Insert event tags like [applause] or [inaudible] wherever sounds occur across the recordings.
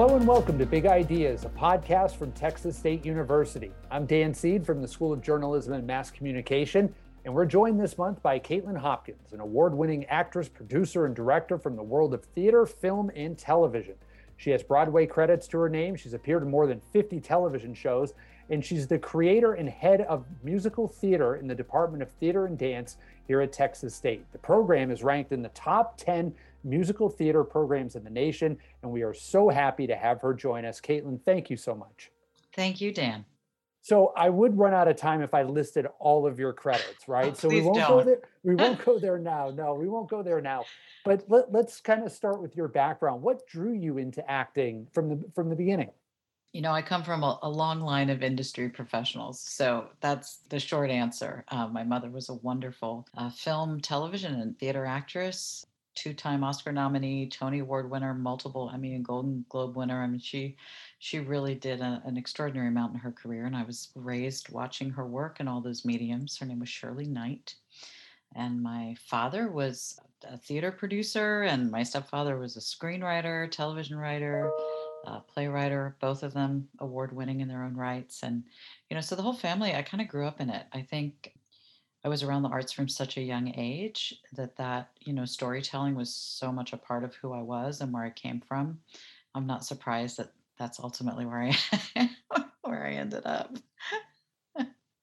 Hello and welcome to Big Ideas, a podcast from Texas State University. I'm Dan Seed from the School of Journalism and Mass Communication, and we're joined this month by Kaitlin Hopkins, an award winning actress, producer, and director from the world of theater, film, and television. She has Broadway credits to her name. She's appeared in more than 50 television shows, and she's the creator and head of musical theater in the Department of Theater and Dance here at Texas State. The program is ranked in the top 10 musical theater programs in the nation, and we are so happy to have her join us. Kaitlin, thank you so much. Thank you, Dan. So I would run out of time if I listed all of your credits, right? so we won't don't. go there. We won't [laughs] go there now. No, we won't go there now. But let, let's kind of start with your background. What drew you into acting from the from the beginning? You know, I come from a, a long line of industry professionals. So that's the short answer. Uh, my mother was a wonderful uh, film, television, and theater actress, two time Oscar nominee, Tony Award winner, multiple Emmy and Golden Globe winner. I mean, she she really did a, an extraordinary amount in her career. And I was raised watching her work in all those mediums. Her name was Shirley Knight. And my father was a theater producer, and my stepfather was a screenwriter, television writer uh, playwright, both of them award winning in their own rights. And, you know, so the whole family, I kind of grew up in it. I think I was around the arts from such a young age that that, you know, storytelling was so much a part of who I was and where I came from. I'm not surprised that that's ultimately where I [laughs] where I ended up.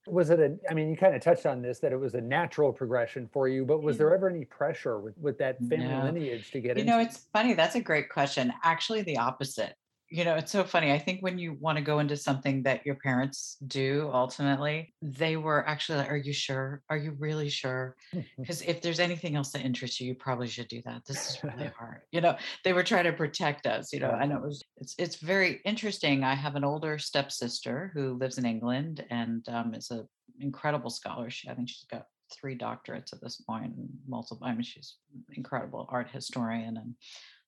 was it a i mean you kind of touched on this that it was a natural progression for you but was there mm. ever any pressure with, with that family no. lineage to get you know it's funny that's a great question actually the opposite you know it's so funny i think when you want to go into something that your parents do ultimately they were actually like are you sure? Are you really sure? [laughs] Because if there's anything else that interests you you probably should do that. This is really [laughs] hard you know? They were trying to protect us you know and it was it's it's very interesting i have an older stepsister who lives in england and um, is an incredible scholar she i think she's got three doctorates at this point and multiple i mean she's incredible art historian and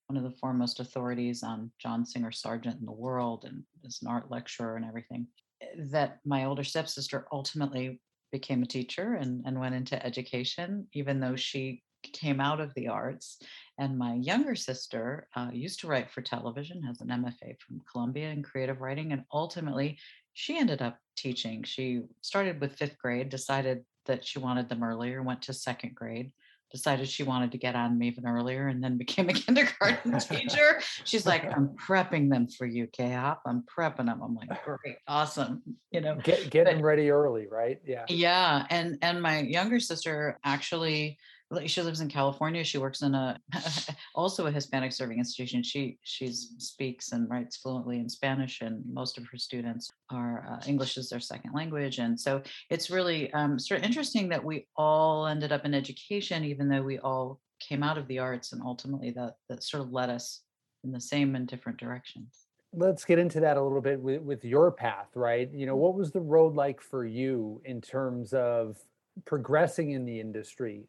one of the foremost authorities on John Singer Sargent in the world and is an art lecturer and everything, eh, that my older stepsister ultimately became a teacher and, and went into education, even though she came out of the arts. And my younger sister uh, used to write for television, has an MFA from Columbia in creative writing, and ultimately she ended up teaching. She started with fifth grade, decided that she wanted them earlier, went to second grade, decided she wanted to get on them even earlier and then [laughs] became a kindergarten [laughs] teacher. She's like, I'm prepping them for you, K-Hop. I'm prepping them. I'm like, [laughs] great, awesome. You know, get, get them ready early, right? Yeah. Yeah. And, and my younger sister actually she lives in California. She works in a [laughs] also a Hispanic serving institution. She she speaks and writes fluently in Spanish, and most of her students are uh, English is their second language. And so it's really um, sort of interesting that we all ended up in education, even though we all came out of the arts, and ultimately that that sort of led us in the same and different directions. Let's get into that a little bit with, with your path, right? You know, what was the road like for you in terms of progressing in the industry?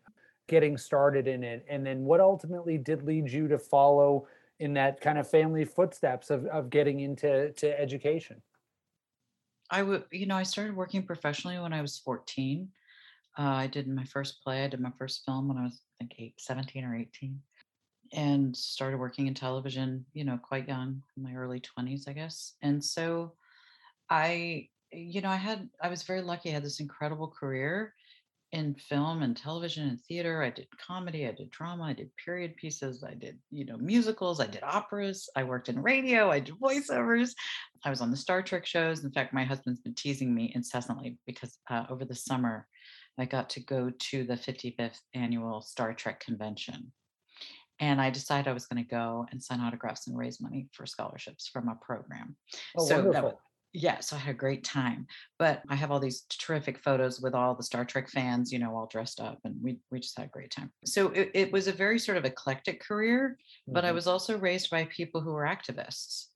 Getting started in it? And then what ultimately did lead you to follow in that kind of family footsteps of, of getting into to education? I would you know i started working professionally when i was 14 uh, i did my first play i did my first film when i was i think eight, 17 or 18 and started working in television you know quite young in my early 20s i guess. And so i you know i had i was very lucky i had this incredible career in film and television and theater. I did comedy, I did drama, I did period pieces, I did, you know, musicals, I did operas, I worked in radio, I did voiceovers. I was on the Star Trek shows. In fact, my husband's been teasing me incessantly because uh, over the summer, I got to go to the 55th annual Star Trek convention. And I decided I was going to go and sign autographs and raise money for scholarships from a program. Oh, so wonderful. That, yeah, so I had a great time. But I have all these terrific photos with all the Star Trek fans, you know, all dressed up, and we we just had a great time. So it, it was a very sort of eclectic career, mm-hmm. but I mm-hmm. was also raised by people who were activists.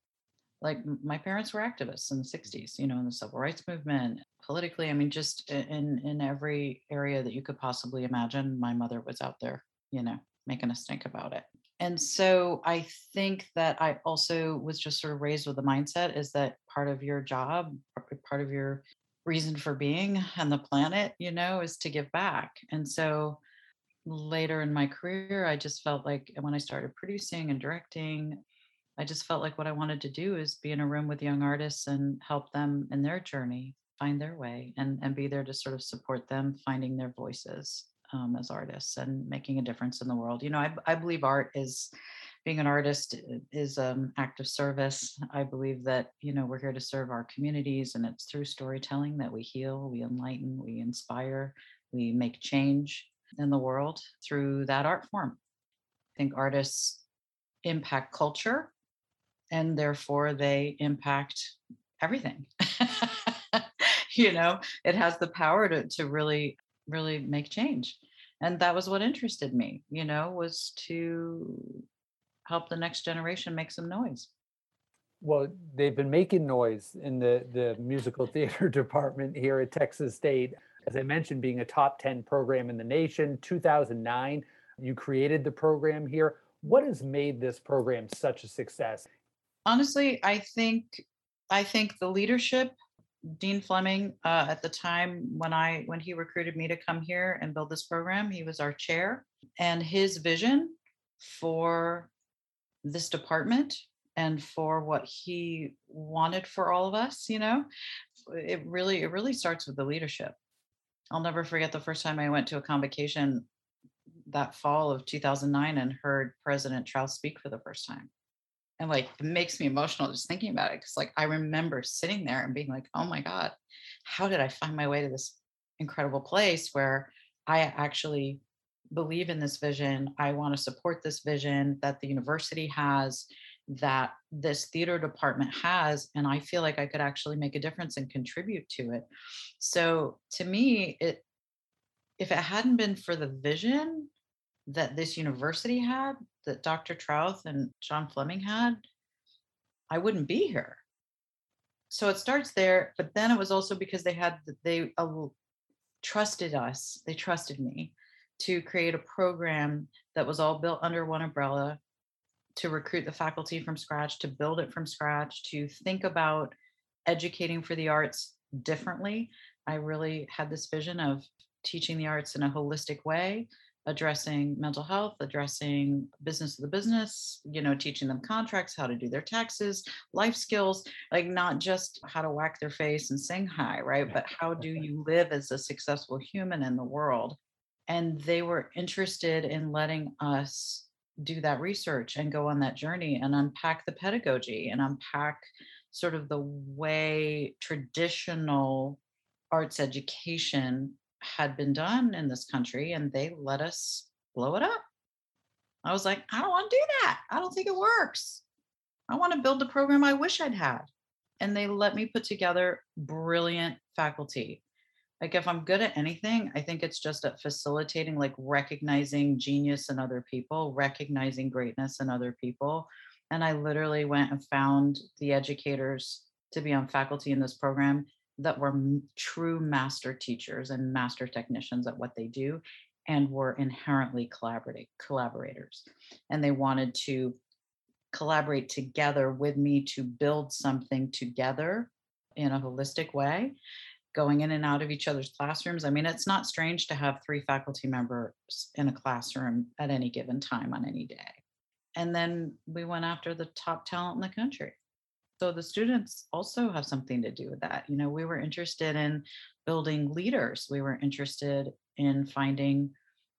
Like my parents were activists in the 60s, you know, in the civil rights movement, politically. I mean, just in in every area that you could possibly imagine, my mother was out there, you know, making a think about it and so i think that i also was just sort of raised with the mindset is that part of your job part eh, of your reason for being on the planet you know is to give back. And so later in my career i just felt like eh, when i started producing and directing I just felt like what I wanted to do is be in a room with young artists and help them in their journey find their way and, and be there to sort of support them finding their voices um, as artists and making a difference in the world. You know, I, I believe art is being an artist is um, act of service. I believe that you know we're here to serve our communities, and it's through storytelling that we heal, we enlighten, we inspire, we make change in the world through that art form. I think artists impact culture, and therefore they impact everything. [laughs] you know, it has the power to to really really make change. And that was what interested me you know was to help the next generation make some noise. Well they've been making noise in the the musical [laughs] theater department here at texas state. As i mentioned being a top 10 program in the nation 2009 you created the program here. What has made this program such a success? Honestly i think i think the leadership Dean Fleming, uh, at the time when I when he recruited me to come here and build this program, he was our chair, and his vision for this department and for what he wanted for all of us, you know, it really it really starts with the leadership. I'll never forget the first time I went to a convocation that fall of 2009 and heard President Trauth speak for the first time and like it makes me emotional just thinking about it because like i remember sitting there and being like oh my god how did i find my way to this incredible place where i actually believe in this vision i want to support this vision that the university has that this theater department has and i feel like i could actually make a difference and contribute to it? So to me it if it hadn't been for the vision that this university had, that Dr. Trauth and John Fleming had, I wouldn't be here. So it starts there, but then it was also because they had they uh, trusted us, they trusted me to create a program that was all built under one umbrella to recruit the faculty from scratch, to build it from scratch, to think about educating for the arts differently. I really had this vision of teaching the arts in a holistic way addressing mental health, addressing business of the business, you know, teaching them contracts, how to do their taxes, life skills, like not just how to whack their face and sing high, right? But how do [laughs] you live as a successful human in the world? And they were interested in letting us do that research and go on that journey and unpack the pedagogy and unpack sort of the way traditional arts education had been done in this country and they let us blow it up. I was like, I don't want to do that. I don't think it works. I want to build the program I wish I'd had. And they let me put together brilliant faculty. Like, if I'm good at anything, I think it's just at facilitating, like recognizing genius in other people, recognizing greatness in other people. And I literally went and found the educators to be on faculty in this program that were true master teachers and master technicians at what they do and were inherently collaborative collaborators. And they wanted to collaborate together with me to build something together in a holistic way going in and out of each other's classrooms. I mean it's not strange to have three faculty members in a classroom at any given time on any day. And then we went after the top talent in the country so the students also have something to do with that you know we were interested in building leaders we were interested in finding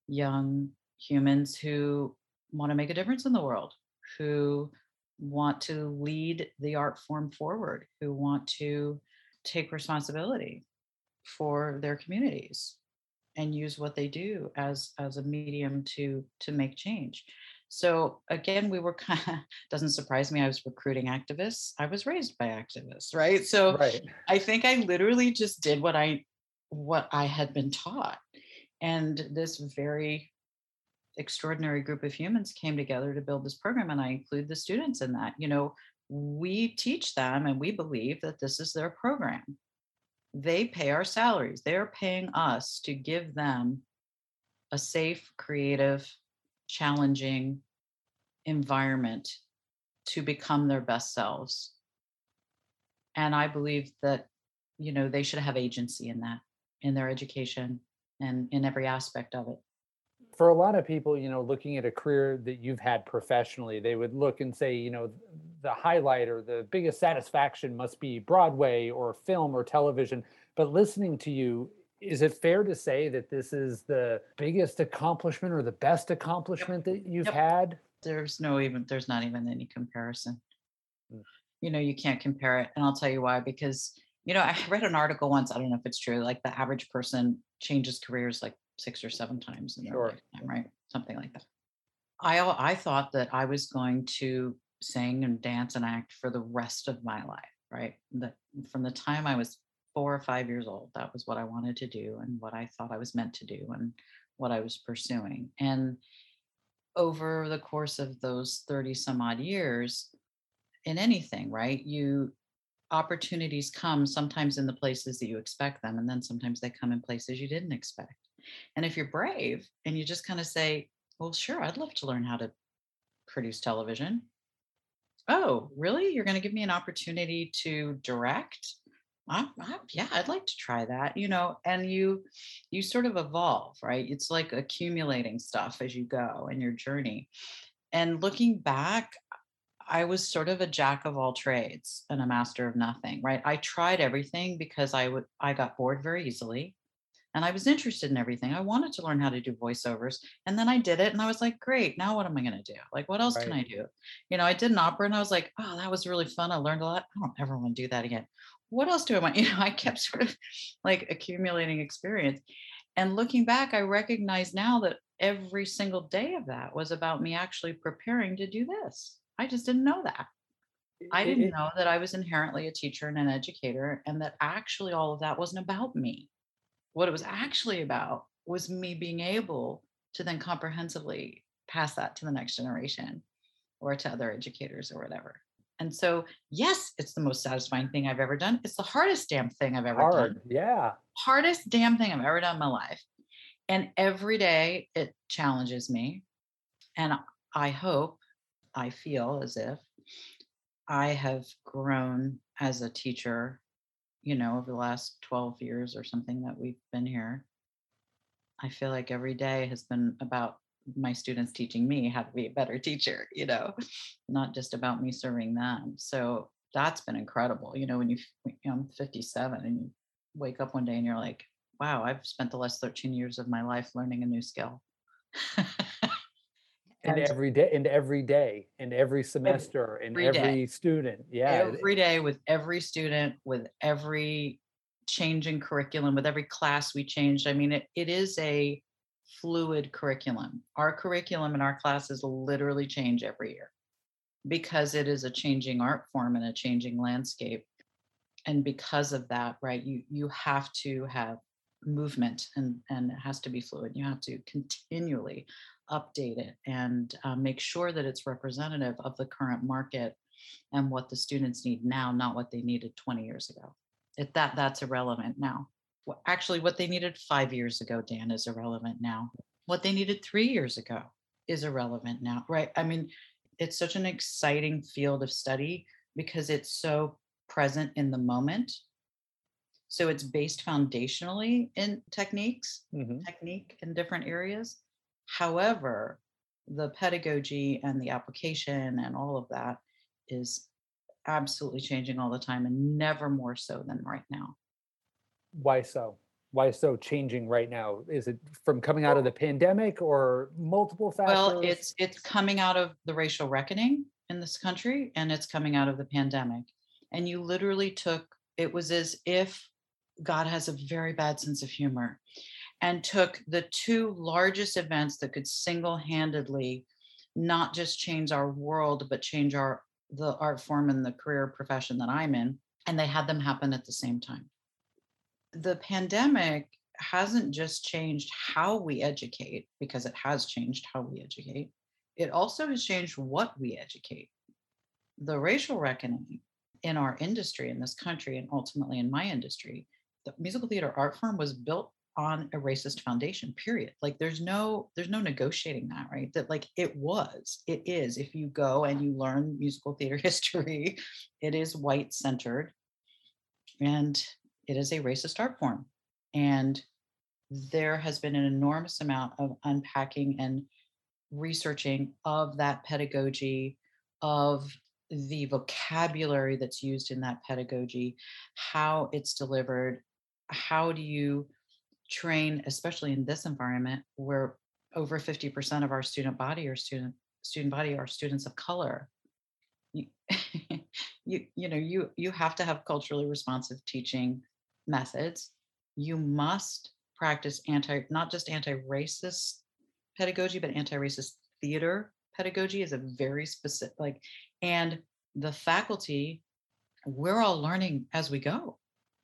young humans who want to make a difference in the world who want to lead the art form forward who want to take responsibility for their communities and use what they do as as a medium to to make change so again, we were kind of [laughs] doesn't surprise me. I was recruiting activists. I was raised by activists, right? So right. I think I literally just did what I what I had been taught. And this very extraordinary group of humans came together to build this program. And I include the students in that. You know, we teach them and we believe that this is their program. They pay our salaries. They're paying us to give them a safe, creative, challenging environment to become their best selves. And I believe that, you know, they should have agency in that, in their education and in every aspect of it. for a lot of people, you know, looking at a career that you've had professionally, they would look and say, you know, the highlight or the biggest satisfaction must be Broadway or film or television. But listening to you, is it fair to say that this is the biggest accomplishment or the best accomplishment yep. that you've yep. had? There's no even, there's not even any comparison. Mm. You know, you can't compare it. And I'll tell you why, because, you know, I read an article once, I don't know if it's true, like the average person changes careers like six or seven times in their sure. lifetime, right? Something like that. I I thought that I was going to sing and dance and act for the rest of my life, right? That from the time I was four or five years old, that was what I wanted to do and what I thought I was meant to do and what I was pursuing. And over the course of those 30 some odd years, in anything, right? You opportunities come sometimes in the places that you expect them, and then sometimes they come in places you didn't expect. And if you're brave and you just kind of say, well, sure, I'd love to learn how to produce television. Oh, really? You're going to give me an opportunity to direct? I, I, yeah, I'd like to try that, you know, and you you sort of evolve, right? It's like accumulating stuff as you go in your journey. And looking back, I was sort of a jack of all trades and a master of nothing, right? I tried everything because I would I got bored very easily and I was interested in everything. I wanted to learn how to do voiceovers. And then I did it and I was like, great, now what am I going to do? Like, what else right. can I do? You know, I did an opera and I was like, oh, that was really fun. I learned a lot. I don't ever want to do that again. What else do I want? [laughs] You know, I kept sort of like accumulating experience. And looking back, I recognize now that every single day of that was about me actually preparing to do this. I just didn't know that. I didn't know that I was inherently a teacher and an educator, and that actually all of that wasn't about me what it was actually about was me being able to then comprehensively pass that to the next generation or to other educators or whatever. And so, yes, it's the most satisfying thing I've ever done. It's the hardest damn thing I've ever Hard, done. Yeah. Hardest damn thing I've ever done in my life. And every day it challenges me. And I hope, I feel as if I have grown as a teacher you know, over the last 12 years or something that we've been here, I feel like every day has been about my students teaching me how to be a better teacher, you know, not just about me serving them. So that's been incredible. You know, when you, you know, I'm 57 and you wake up one day and you're like, wow, I've spent the last 13 years of my life learning a new skill. [laughs] and every day and every day and every semester and every, every student yeah every day with every student with every change in curriculum with every class we changed i mean it, it is a fluid curriculum our curriculum and our classes literally change every year because it is a changing art form and a changing landscape and because of that right you you have to have movement and and it has to be fluid you have to continually update it and uh, make sure that it's representative of the current market and what the students need now, not what they needed 20 years ago. If that that's irrelevant now. Actually, what they needed five years ago, Dan, is irrelevant now. What they needed three years ago is irrelevant now, right? I mean, it's such an exciting field of study because it's so present in the moment. So it's based foundationally in techniques, mm-hmm. technique in different areas, However, the pedagogy and the application and all of that is absolutely changing all the time and never more so than right now. Why so? Why so changing right now? Is it from coming out of the pandemic or multiple factors? Well, it's it's coming out of the racial reckoning in this country and it's coming out of the pandemic. And you literally took it was as if God has a very bad sense of humor and took the two largest events that could single-handedly not just change our world but change our the art form and the career profession that I'm in and they had them happen at the same time. The pandemic hasn't just changed how we educate because it has changed how we educate. It also has changed what we educate. The racial reckoning in our industry in this country and ultimately in my industry, the musical theater art form was built on a racist foundation period like there's no there's no negotiating that right that like it was it is if you go and you learn musical theater [laughs] history it is white centered and it is a racist art form and there has been an enormous amount of unpacking and researching of that pedagogy, of the vocabulary that's used in that pedagogy, how it's delivered, how do you train, especially in this environment where over 50% of our student body or student student body are students of color. You, [laughs] you, you know, you you have to have culturally responsive teaching methods. You must practice anti, not just anti-racist pedagogy, but anti-racist theater pedagogy is a very specific like, and the faculty, we're all learning as we go,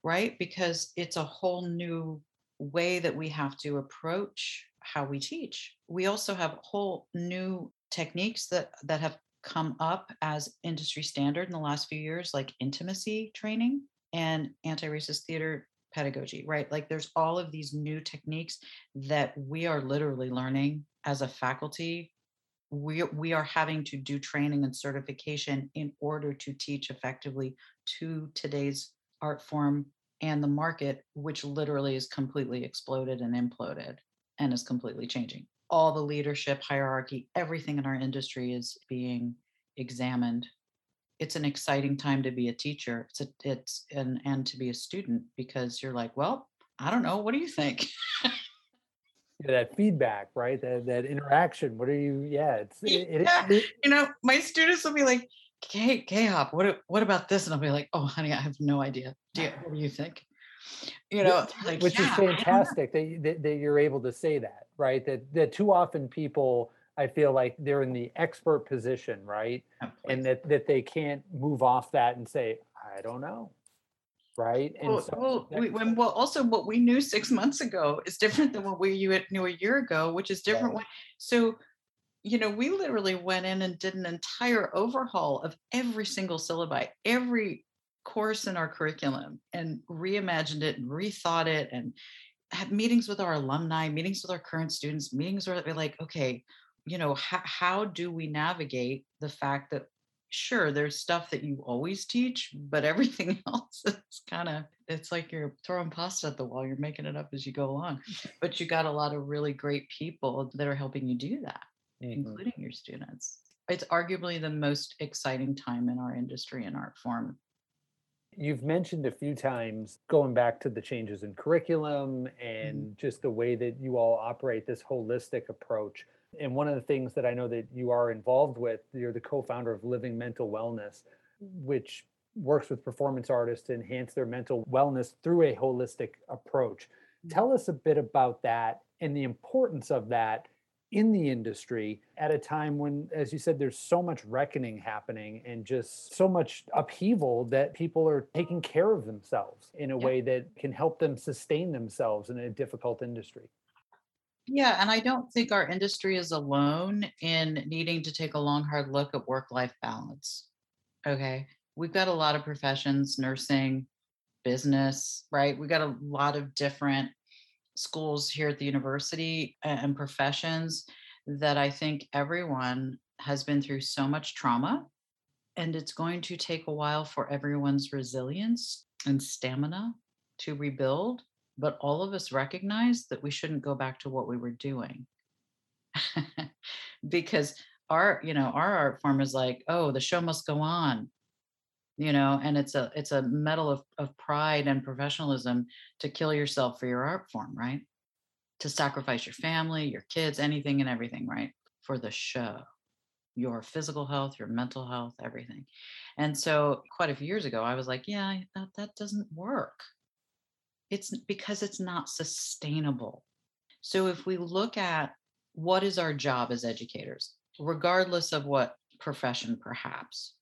right? Because it's a whole new way that we have to approach how we teach. We also have whole new techniques that that have come up as industry standard in the last few years, like intimacy training and anti-racist theater pedagogy, right? Like there's all of these new techniques that we are literally learning as a faculty. We, we are having to do training and certification in order to teach effectively to today's art form and the market, which literally is completely exploded and imploded and is completely changing. All the leadership hierarchy, everything in our industry is being examined. It's an exciting time to be a teacher. It's a, it's and and to be a student because you're like, well, I don't know. What do you think? yeah, that feedback, right? That that interaction. What are you? Yeah, it's [laughs] it, yeah. It, you know, my students will be like, "K K Hop, what what about this?" And I'll be like, "Oh, honey, I have no idea. Do you, what do you think?" you know like, which yeah, is fantastic that, that, that you're able to say that right that that too often people i feel like they're in the expert position right? And that that they can't move off that and say i don't know right? And well, so well, we, when, well also what we knew six months ago is different than what we knew a year ago which is different right. so you know we literally went in and did an entire overhaul of every single syllabi every course in our curriculum and reimagined it and rethought it and had meetings with our alumni, meetings with our current students, meetings where we're like, okay, you know, how, how do we navigate the fact that sure there's stuff that you always teach but [laughs] everything else it's kind of it's like you're throwing pasta at the wall you're making it up as you go along [laughs] but you got a lot of really great people that are helping you do that mm-hmm. including your students it's arguably the most exciting time in our industry and art form You've mentioned a few times going back to the changes in curriculum Mm-hmm. and mm-hmm. just the way that you all operate this holistic approach. And one of the things that I know that you are involved with, you're the co founder of Living Mental Wellness, which works with performance artists to enhance their mental wellness through a holistic approach. Mm-hmm. Tell us a bit about that and the importance of that in the industry at a time when, as you said, there's so much reckoning happening and just so much upheaval that people are taking care of themselves in a yeah. way that can help them sustain themselves in a difficult industry. Yeah, and I don't think our industry is alone in needing to take a long, hard look at work life balance. Okay. We've got a lot of professions, nursing, business, right? We've got a lot of different schools here at the university and professions that I think everyone has been through so much trauma. And it's going to take a while for everyone's resilience and stamina to rebuild. But all of us recognize that we shouldn't go back to what we were doing. because our, you know, our art form is like, oh, the show must go on. You know and it's a it's a medal of, of pride and professionalism to kill yourself for your art form right? To sacrifice your family your kids anything and everything right? For the show. Your physical health your mental health everything. And so quite a few years ago i was like yeah that, that doesn't work it's because it's not sustainable so if we look at what is our job as educators regardless of what profession perhaps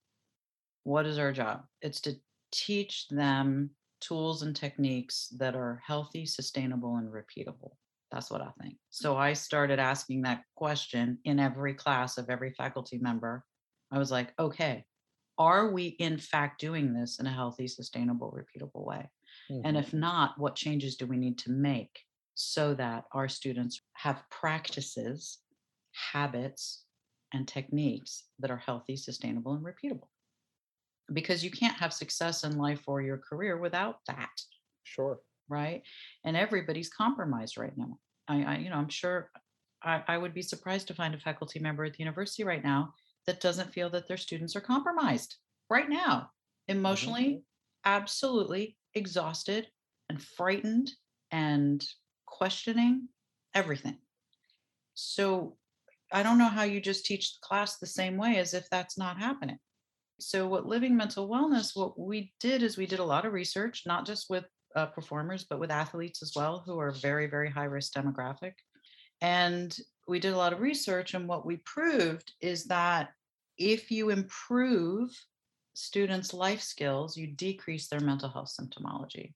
what is our job? It's to teach them tools and techniques that are healthy, sustainable, and repeatable. That's what I think. So I started asking that question in every class of every faculty member. I was like, okay, are we in fact doing this in a healthy, sustainable, repeatable way? Mm-hmm. And if not, what changes do we need to make so that our students have practices, habits, and techniques that are healthy, sustainable, and repeatable? because you can't have success in life or your career without that. Sure. right? And everybody's compromised right now. I, I you know, I'm sure I, I would be surprised to find a faculty member at the university right now that doesn't feel that their students are compromised right now, emotionally, mm-hmm. absolutely exhausted and frightened and questioning everything. So I don't know how you just teach the class the same way as if that's not happening. So, what Living Mental Wellness, what we did is we did a lot of research, not just with uh, performers, but with athletes as well, who are very, very high risk demographic. And we did a lot of research, and what we proved is that if you improve students' life skills, you decrease their mental health symptomology.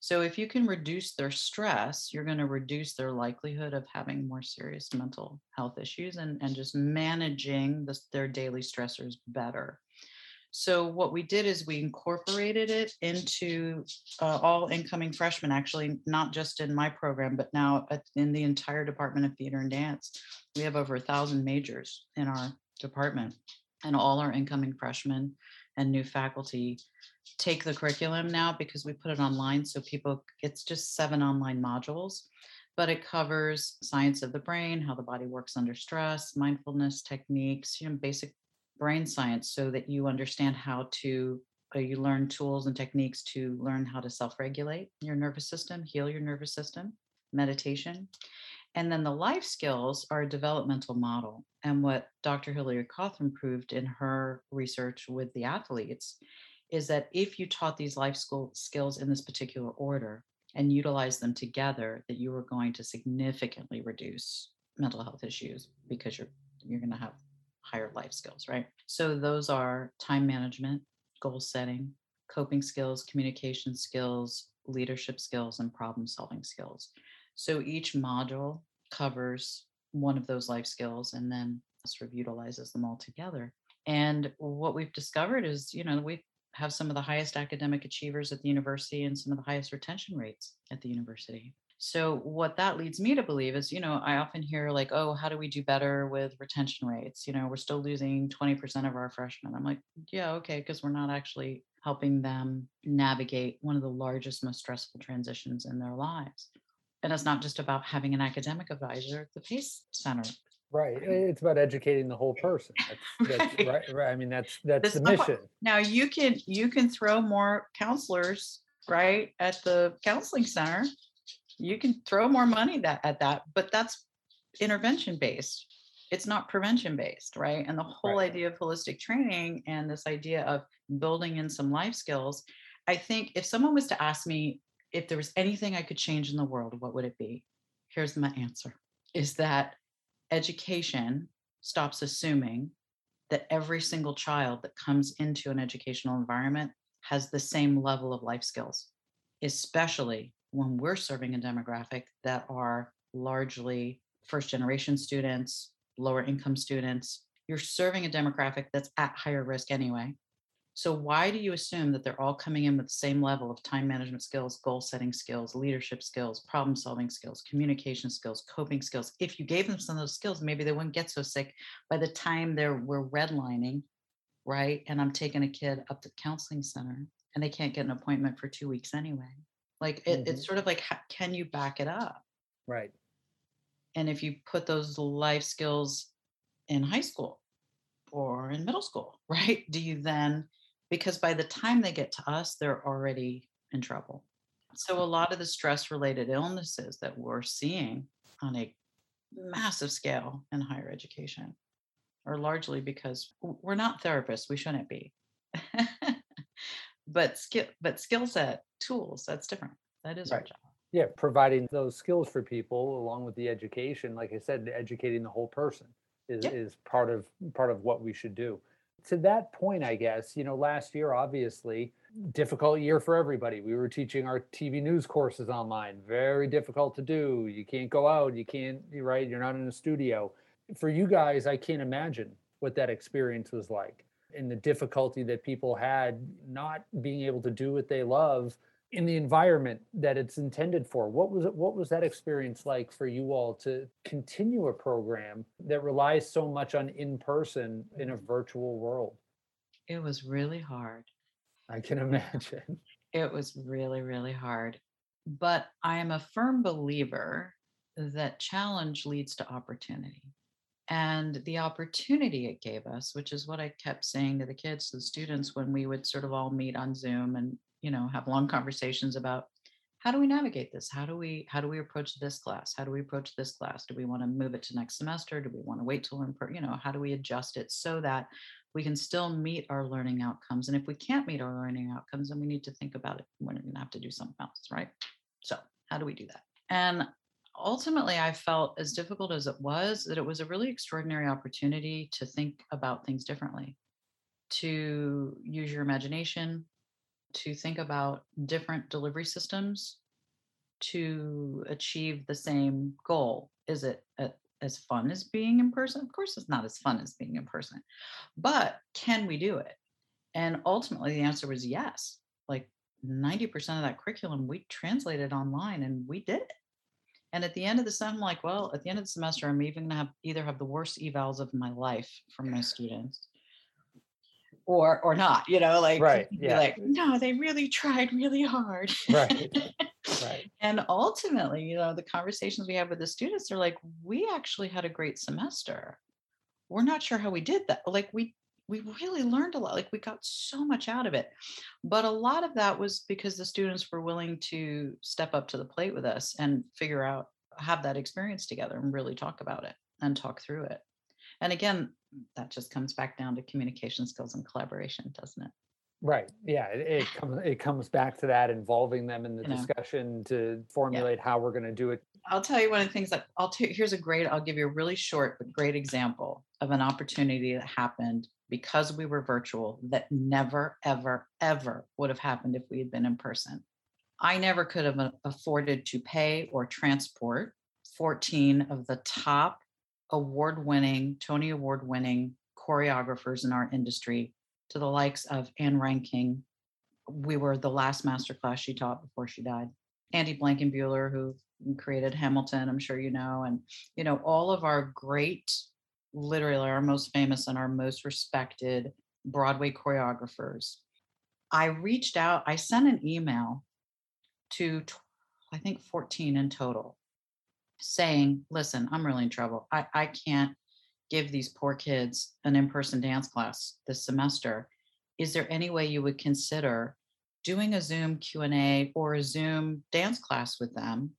So, if you can reduce their stress, you're going to reduce their likelihood of having more serious mental health issues and, and just managing the, their daily stressors better. So what we did is we incorporated it into uh, all incoming freshmen, actually, not just in my program, but now in the entire Department of Theater and Dance. We have over a thousand majors in our department, and all our incoming freshmen and new faculty take the curriculum now because we put it online. So people, it's just seven online modules, but it covers science of the brain, how the body works under stress, mindfulness techniques, you know, basic brain science so that you understand how to uh, you learn tools and techniques to learn how to self-regulate your nervous system heal your nervous system meditation and then the life skills are a developmental model and what dr hilary Cauthen proved in her research with the athletes is that if you taught these life school skills in this particular order and utilize them together that you are going to significantly reduce mental health issues because you're you're going to have higher life skills, right? So those are time management, goal setting, coping skills, communication skills, leadership skills, and problem solving skills. So each module covers one of those life skills and then sort of utilizes them all together. And what we've discovered is, you know, we have some of the highest academic achievers at the university and some of the highest retention rates at the university. So what that leads me to believe is, you know, I often hear like, oh, how do we do better with retention rates? You know, we're still losing 20% of our freshmen. I'm like, yeah, okay, because we're not actually helping them navigate one of the largest, most stressful transitions in their lives. And it's not just about having an academic advisor at the PACE Center. Right. It's about educating the whole person. That's, [laughs] that's right. right. I mean, that's that's the mission. Now you can you can throw more counselors right at the counseling center you can throw more money that at that but that's intervention based it's not prevention based right and the whole right. idea of holistic training and this idea of building in some life skills i think if someone was to ask me if there was anything i could change in the world what would it be here's my answer is that education stops assuming that every single child that comes into an educational environment has the same level of life skills especially when we're serving a demographic that are largely first generation students, lower income students, you're serving a demographic that's at higher risk anyway. So, why do you assume that they're all coming in with the same level of time management skills, goal setting skills, leadership skills, problem solving skills, communication skills, coping skills? If you gave them some of those skills, maybe they wouldn't get so sick by the time they're we're redlining, right? And I'm taking a kid up to the counseling center and they can't get an appointment for two weeks anyway. Like it, mm-hmm. it's sort of like, can you back it up? Right. And if you put those life skills in high school or in middle school, [laughs] right? Do you then, because by the time they get to us, they're already in trouble. So a lot of the stress related illnesses that we're seeing on a massive scale in higher education are largely because we're not therapists. We shouldn't be. [laughs] but skill but skill set tools that's different that is right. our job yeah providing those skills for people along with the education like i said educating the whole person is, yep. is part of part of what we should do to that point i guess you know last year obviously difficult year for everybody. We were teaching our tv news courses online. Very difficult to do. You can't go out. You can't right you're not in a studio. For you guys i can't imagine what that experience was like and the difficulty that people had not being able to do what they love in the environment that it's intended for? What was it what was that experience like for you all to continue a program that relies so much on in person in a mm-hmm. virtual world? It was really hard. I can imagine. It was really really hard. But I am a firm believer that challenge leads to opportunity. And the opportunity it gave us, which is what I kept saying to the kids, the students, when we would sort of all meet on Zoom and, you know, have long conversations about how do we navigate this? How do we how do we approach this class? How do we approach this class? Do we want to move it to next semester? Do we want to wait till in per, you know, how do we adjust it so that we can still meet our learning outcomes? And if we can't meet our learning outcomes, then we need to think about it. We're going to have to do something else, right? So, how do we do that? And ultimately, I felt as difficult as it was that it was a really extraordinary opportunity to think about things differently, to use your imagination, to think about different delivery systems to achieve the same goal. Is it a, as fun as being in person? Of course, it's not as fun as being in person, but can we do it? And ultimately, the answer was yes. Like 90% of that curriculum we translated online and we did it. And at the end of the semester, I'm like, well, at the end of the semester, I'm even gonna have either have the worst evals of my life from my [laughs] students or or not you know like right [laughs] yeah. like no they really tried really hard. Right right. [laughs] And ultimately you know the conversations we have with the students are like we actually had a great semester. We're not sure how we did that. Like we we really learned a lot like we got so much out of it. But a lot of that was because the students were willing to step up to the plate with us and figure out have that experience together and really talk about it and talk through it and again that just comes back down to communication skills and collaboration doesn't it right yeah it, it ah. comes it comes back to that involving them in the You know. discussion to formulate how we're going to do it I'll tell you one of the things that I'll tell here's a great, I'll give you a really short but great example of an opportunity that happened because we were virtual that never, ever, ever would have happened if we had been in person. I never could have uh, afforded to pay or transport 14 of the top award winning, Tony Award winning choreographers in our industry to the likes of Ann Reinking. We were the last masterclass she taught before she died. Andy Blankenbuehler, who created Hamilton, I'm sure you know, and you know, all of our great, literally our most famous and our most respected Broadway choreographers. I reached out, I sent an email to I think 14 in total, saying, listen, I'm really in trouble. I, I can't give these poor kids an in-person dance class this semester. Is there any way you would consider doing a Zoom Q&A or a Zoom dance class with them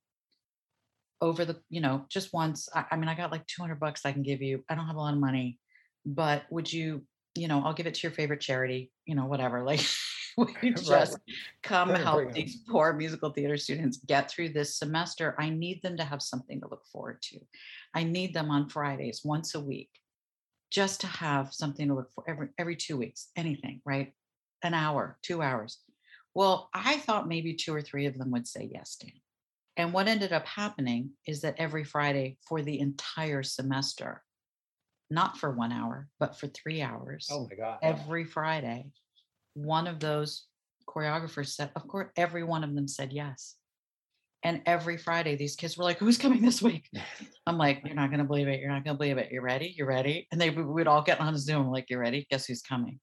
over the, you know, just once. I, I mean, I got like 200 bucks I can give you. I don't have a lot of money, but would you, you know, I'll give it to your favorite charity, you know, whatever. Like, [laughs] [laughs] would you [laughs] Right. just come Bring- help 'em. these poor musical theater students get through this semester? I need them to have something to look forward to. I need them on Fridays once a week just to have something to look for every every two weeks, anything, right? An hour, two hours. Well, I thought maybe two or three of them would say yes, Dan. And what ended up happening is that every Friday for the entire semester, not for one hour, but for three hours, oh my god every Friday, one of those choreographers said, of course, every one of them said yes. And every Friday, these kids were like, who's coming this week? [laughs] I'm like, you're not going to believe it. You're not going to believe it. You ready? You ready? And they would all get on Zoom, like, you ready? Guess who's coming?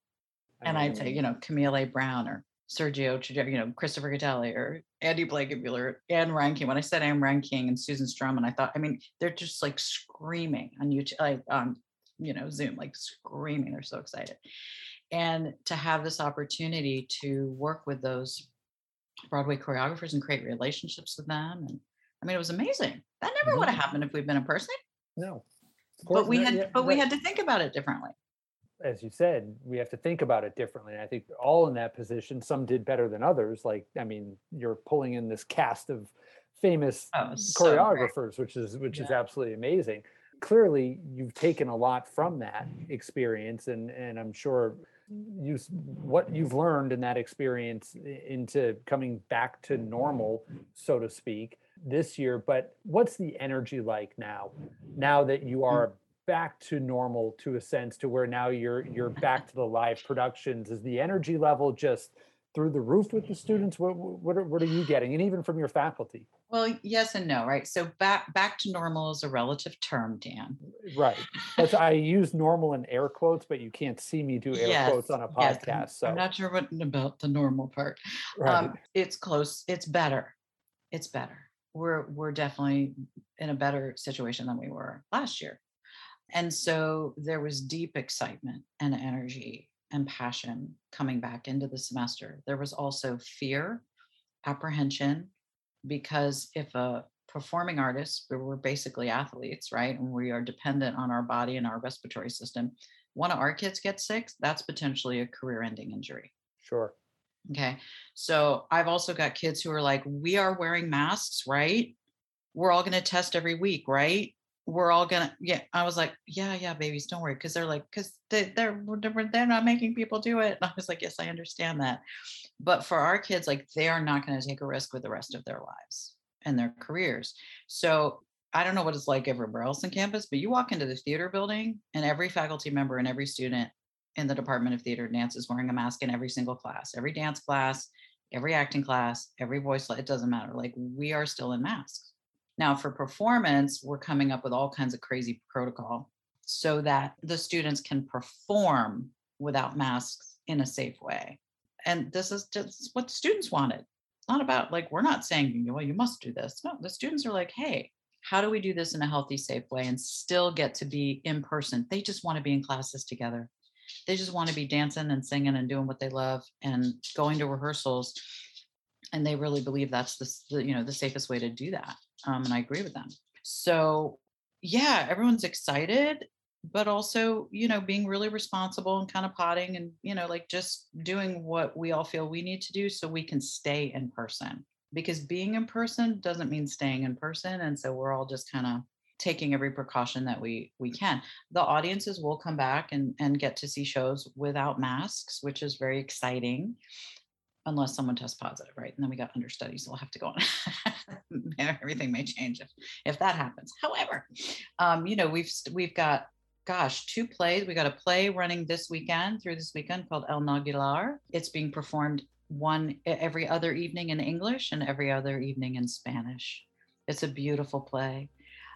And I'd say, you know, Camille A. Brown or Sergio, you know, Christopher Gattelli or Andy Blankenbuehler, Ann Reinking. When I said Ann Reinking and Susan Stroman, I thought, I mean, they're just like screaming on YouTube, like on, you know, Zoom, like screaming. They're so excited. And to have this opportunity to work with those Broadway choreographers and create relationships with them. And I mean, it was amazing. That never mm-hmm. would have happened if we'd been in person, no but we had, yeah, but we had to think about it differently. as you said, we have to think about it differently. And I think all in that position, some did better than others. Like, I mean, you're pulling in this cast of famous Oh, so choreographers, which is which is absolutely amazing. Clearly, you've taken a lot from that experience, and and I'm sure you what you've learned in that experience into coming back to normal, so to speak, this year. But what's the energy like now? Now that you hmm. are back to normal to a sense to where now you're you're back to the live productions is the energy level just through the roof with the students what what are, what are you getting and even from your faculty Well, yes and no, right? So back back to normal is a relative term, Dan. right that's i use normal in air quotes but you can't see me do air Yes, quotes on a podcast. yes, so I'm not sure what about the normal part. right Um, it's close. It's better. it's better. We're we're definitely in a better situation than we were last year. And so there was deep excitement and energy and passion coming back into the semester. There was also fear, apprehension, because if a performing artist, we're basically athletes, right? And we are dependent on our body and our respiratory system. One of our kids gets sick, that's potentially a career ending injury. Sure. Okay. So I've also got kids who are like, we are wearing masks, right? We're all going to test every week, right? We're all gonna, yeah. I was like, yeah, yeah, babies, don't worry, because they're like, because they, they're they're not making people do it. And I was like, yes, I understand that, but for our kids, like they are not going to take a risk with the rest of their lives and their careers. So I don't know what it's like everywhere else on campus, but you walk into the theater building and every faculty member and every student in the Department of Theater Dance is wearing a mask in every single class, every dance class, every acting class, every voice, it doesn't matter. Like we are still in masks. Now, for performance, we're coming up with all kinds of crazy protocol so that the students can perform without masks in a safe way. And this is just what students wanted. It's not about like, we're not saying, well, you must do this. No, the students are like, hey, how do we do this in a healthy, safe way and still get to be in person? They just want to be in classes together they just want to be dancing and singing and doing what they love and going to rehearsals and they really believe that's the, the you know the safest way to do that um, and i agree with them so yeah everyone's excited but also you know being really responsible and kind of potting and you know like just doing what we all feel we need to do so we can stay in person because being in person doesn't mean staying in person and so we're all just kind of taking every precaution that we we can. The audiences will come back and and get to see shows without masks, which is very exciting. Unless someone tests positive, right? And then we got understudies, so we'll have to go on. [laughs] Everything may change if if that happens. However, um, you know we've we've got gosh, two plays. We got a play running this weekend through this weekend called El Nogalar. It's being performed one every other evening in English and every other evening in Spanish. It's a beautiful play.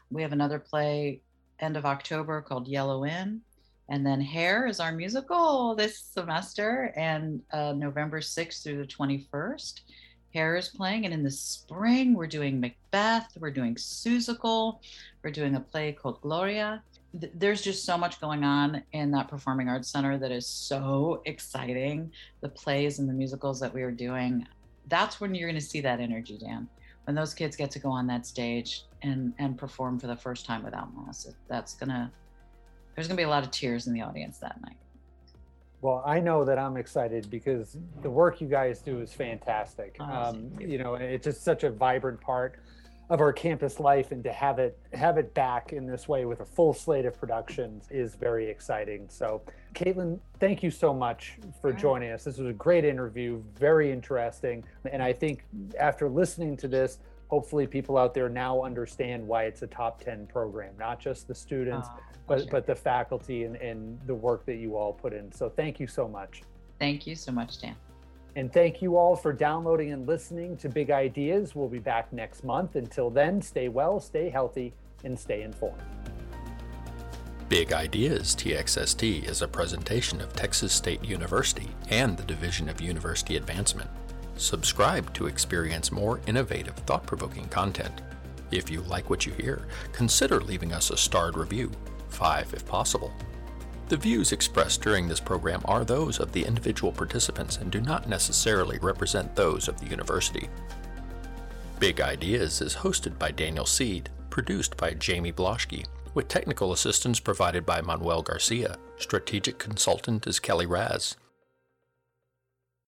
We have another play end of October called Yellow In. And then Hair is our musical this semester, and uh, November 6th through the 21st. Hair is playing, and in the spring, we're doing Macbeth, we're doing Seussical, we're doing a play called Gloria. There's just so much going on in that Performing Arts Center that is so exciting. The plays and the musicals that we are doing, that's when you're going to see that energy, Dan when those kids get to go on that stage and and perform for the first time without masks that's gonna there's gonna be a lot of tears in the audience that night. Well i know that i'm excited because the work you guys do is fantastic. Oh, um, you. know it's just such a vibrant part of our campus life and to have it have it back in this way with a full slate of productions is very exciting. So Kaitlin thank you so much for joining us. This was a great interview very interesting and i think after listening to this hopefully people out there now understand why it's a top 10 program not just the students oh, but sure. but the faculty and, and the work that you all put in so thank you so much thank you so much dan and thank you all for downloading and listening to Big Ideas. We'll be back next month. Until then, stay well, stay healthy, and stay informed. Big Ideas TXST is a presentation of Texas State University and the Division of University Advancement. Subscribe to experience more innovative, thought provoking content. If you like what you hear, consider leaving us a starred review, five if possible. The views expressed during this program are those of the individual participants and do not necessarily represent those of the university. Big Ideas is hosted by Daniel Seed, produced by Jamie Bloschke, with technical assistance provided by Manuel Garcia. Strategic consultant is Kelly Raz.